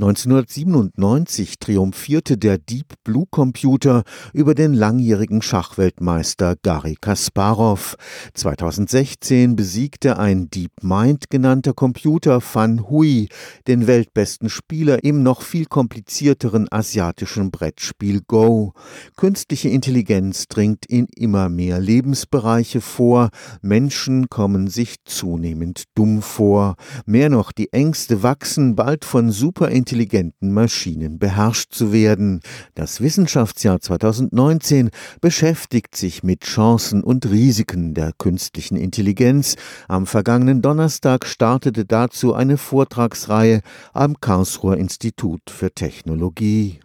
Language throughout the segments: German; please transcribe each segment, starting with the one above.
1997 triumphierte der Deep Blue Computer über den langjährigen Schachweltmeister Garry Kasparov. 2016 besiegte ein DeepMind genannter Computer Fan Hui, den weltbesten Spieler im noch viel komplizierteren asiatischen Brettspiel Go. Künstliche Intelligenz dringt in immer mehr Lebensbereiche vor, Menschen kommen sich zunehmend dumm vor. Mehr noch, die Ängste wachsen, bald von Superintelligenz intelligenten Maschinen beherrscht zu werden. Das Wissenschaftsjahr 2019 beschäftigt sich mit Chancen und Risiken der künstlichen Intelligenz. Am vergangenen Donnerstag startete dazu eine Vortragsreihe am Karlsruher Institut für Technologie.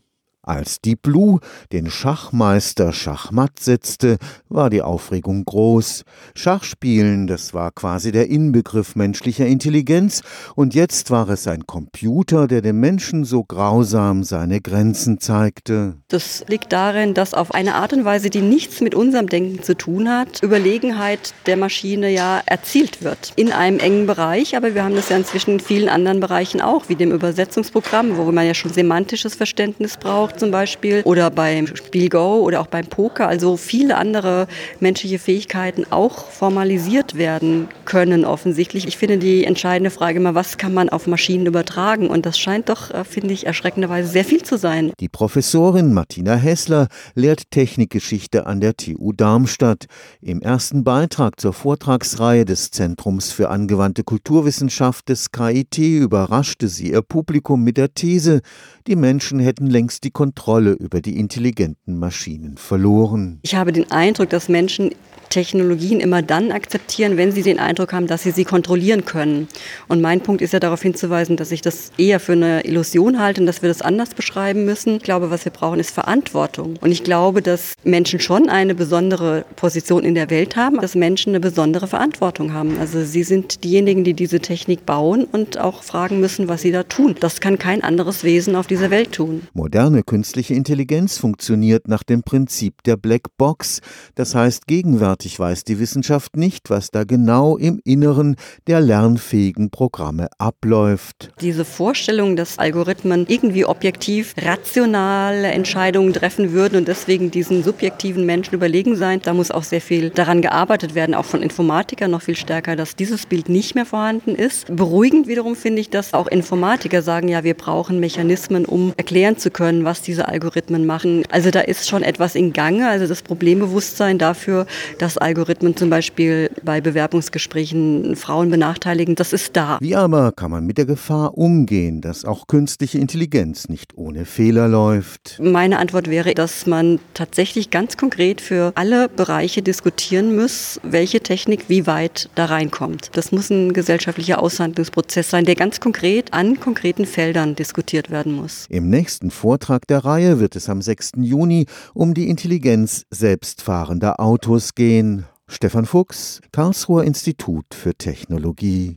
Als Deep Blue den Schachmeister Schachmatt setzte, war die Aufregung groß. Schachspielen, das war quasi der Inbegriff menschlicher Intelligenz, und jetzt war es ein Computer, der dem Menschen so grausam seine Grenzen zeigte. Das liegt darin, dass auf eine Art und Weise, die nichts mit unserem Denken zu tun hat, Überlegenheit der Maschine ja erzielt wird. In einem engen Bereich, aber wir haben das ja inzwischen in vielen anderen Bereichen auch, wie dem Übersetzungsprogramm, wo man ja schon semantisches Verständnis braucht zum Beispiel oder beim Spiel Go oder auch beim Poker, also viele andere menschliche Fähigkeiten auch formalisiert werden können offensichtlich. Ich finde die entscheidende Frage immer, was kann man auf Maschinen übertragen? Und das scheint doch, äh, finde ich, erschreckenderweise sehr viel zu sein. Die Professorin Martina Hessler lehrt Technikgeschichte an der TU Darmstadt. Im ersten Beitrag zur Vortragsreihe des Zentrums für angewandte Kulturwissenschaft des KIT überraschte sie ihr Publikum mit der These, die Menschen hätten längst die Kontrolle über die intelligenten Maschinen verloren. Ich habe den Eindruck, dass Menschen Technologien immer dann akzeptieren, wenn sie den Eindruck haben, dass sie sie kontrollieren können. Und mein Punkt ist ja darauf hinzuweisen, dass ich das eher für eine Illusion halte und dass wir das anders beschreiben müssen. Ich glaube, was wir brauchen, ist Verantwortung. Und ich glaube, dass Menschen schon eine besondere Position in der Welt haben, dass Menschen eine besondere Verantwortung haben. Also sie sind diejenigen, die diese Technik bauen und auch fragen müssen, was sie da tun. Das kann kein anderes Wesen auf dieser Welt tun. Moderne künstliche Intelligenz funktioniert nach dem Prinzip der Black Box. Das heißt, gegenwärtig Gegenwärtig weiß die Wissenschaft nicht, was da genau im Inneren der lernfähigen Programme abläuft. Diese Vorstellung, dass Algorithmen irgendwie objektiv rationale Entscheidungen treffen würden und deswegen diesen subjektiven Menschen überlegen sein, da muss auch sehr viel daran gearbeitet werden, auch von Informatikern noch viel stärker, dass dieses Bild nicht mehr vorhanden ist. Beruhigend wiederum finde ich, dass auch Informatiker sagen, ja, wir brauchen Mechanismen, um erklären zu können, was diese Algorithmen machen. Also da ist schon etwas in Gange, also das Problembewusstsein dafür, dass dass Algorithmen zum Beispiel bei Bewerbungsgesprächen Frauen benachteiligen, das ist da. Wie aber kann man mit der Gefahr umgehen, dass auch künstliche Intelligenz nicht ohne Fehler läuft? Meine Antwort wäre, dass man tatsächlich ganz konkret für alle Bereiche diskutieren muss, welche Technik wie weit da reinkommt. Das muss ein gesellschaftlicher Aushandlungsprozess sein, der ganz konkret an konkreten Feldern diskutiert werden muss. Im nächsten Vortrag der Reihe wird es am 6. Juni um die Intelligenz selbstfahrender Autos gehen. Stefan Fuchs, Karlsruher Institut für Technologie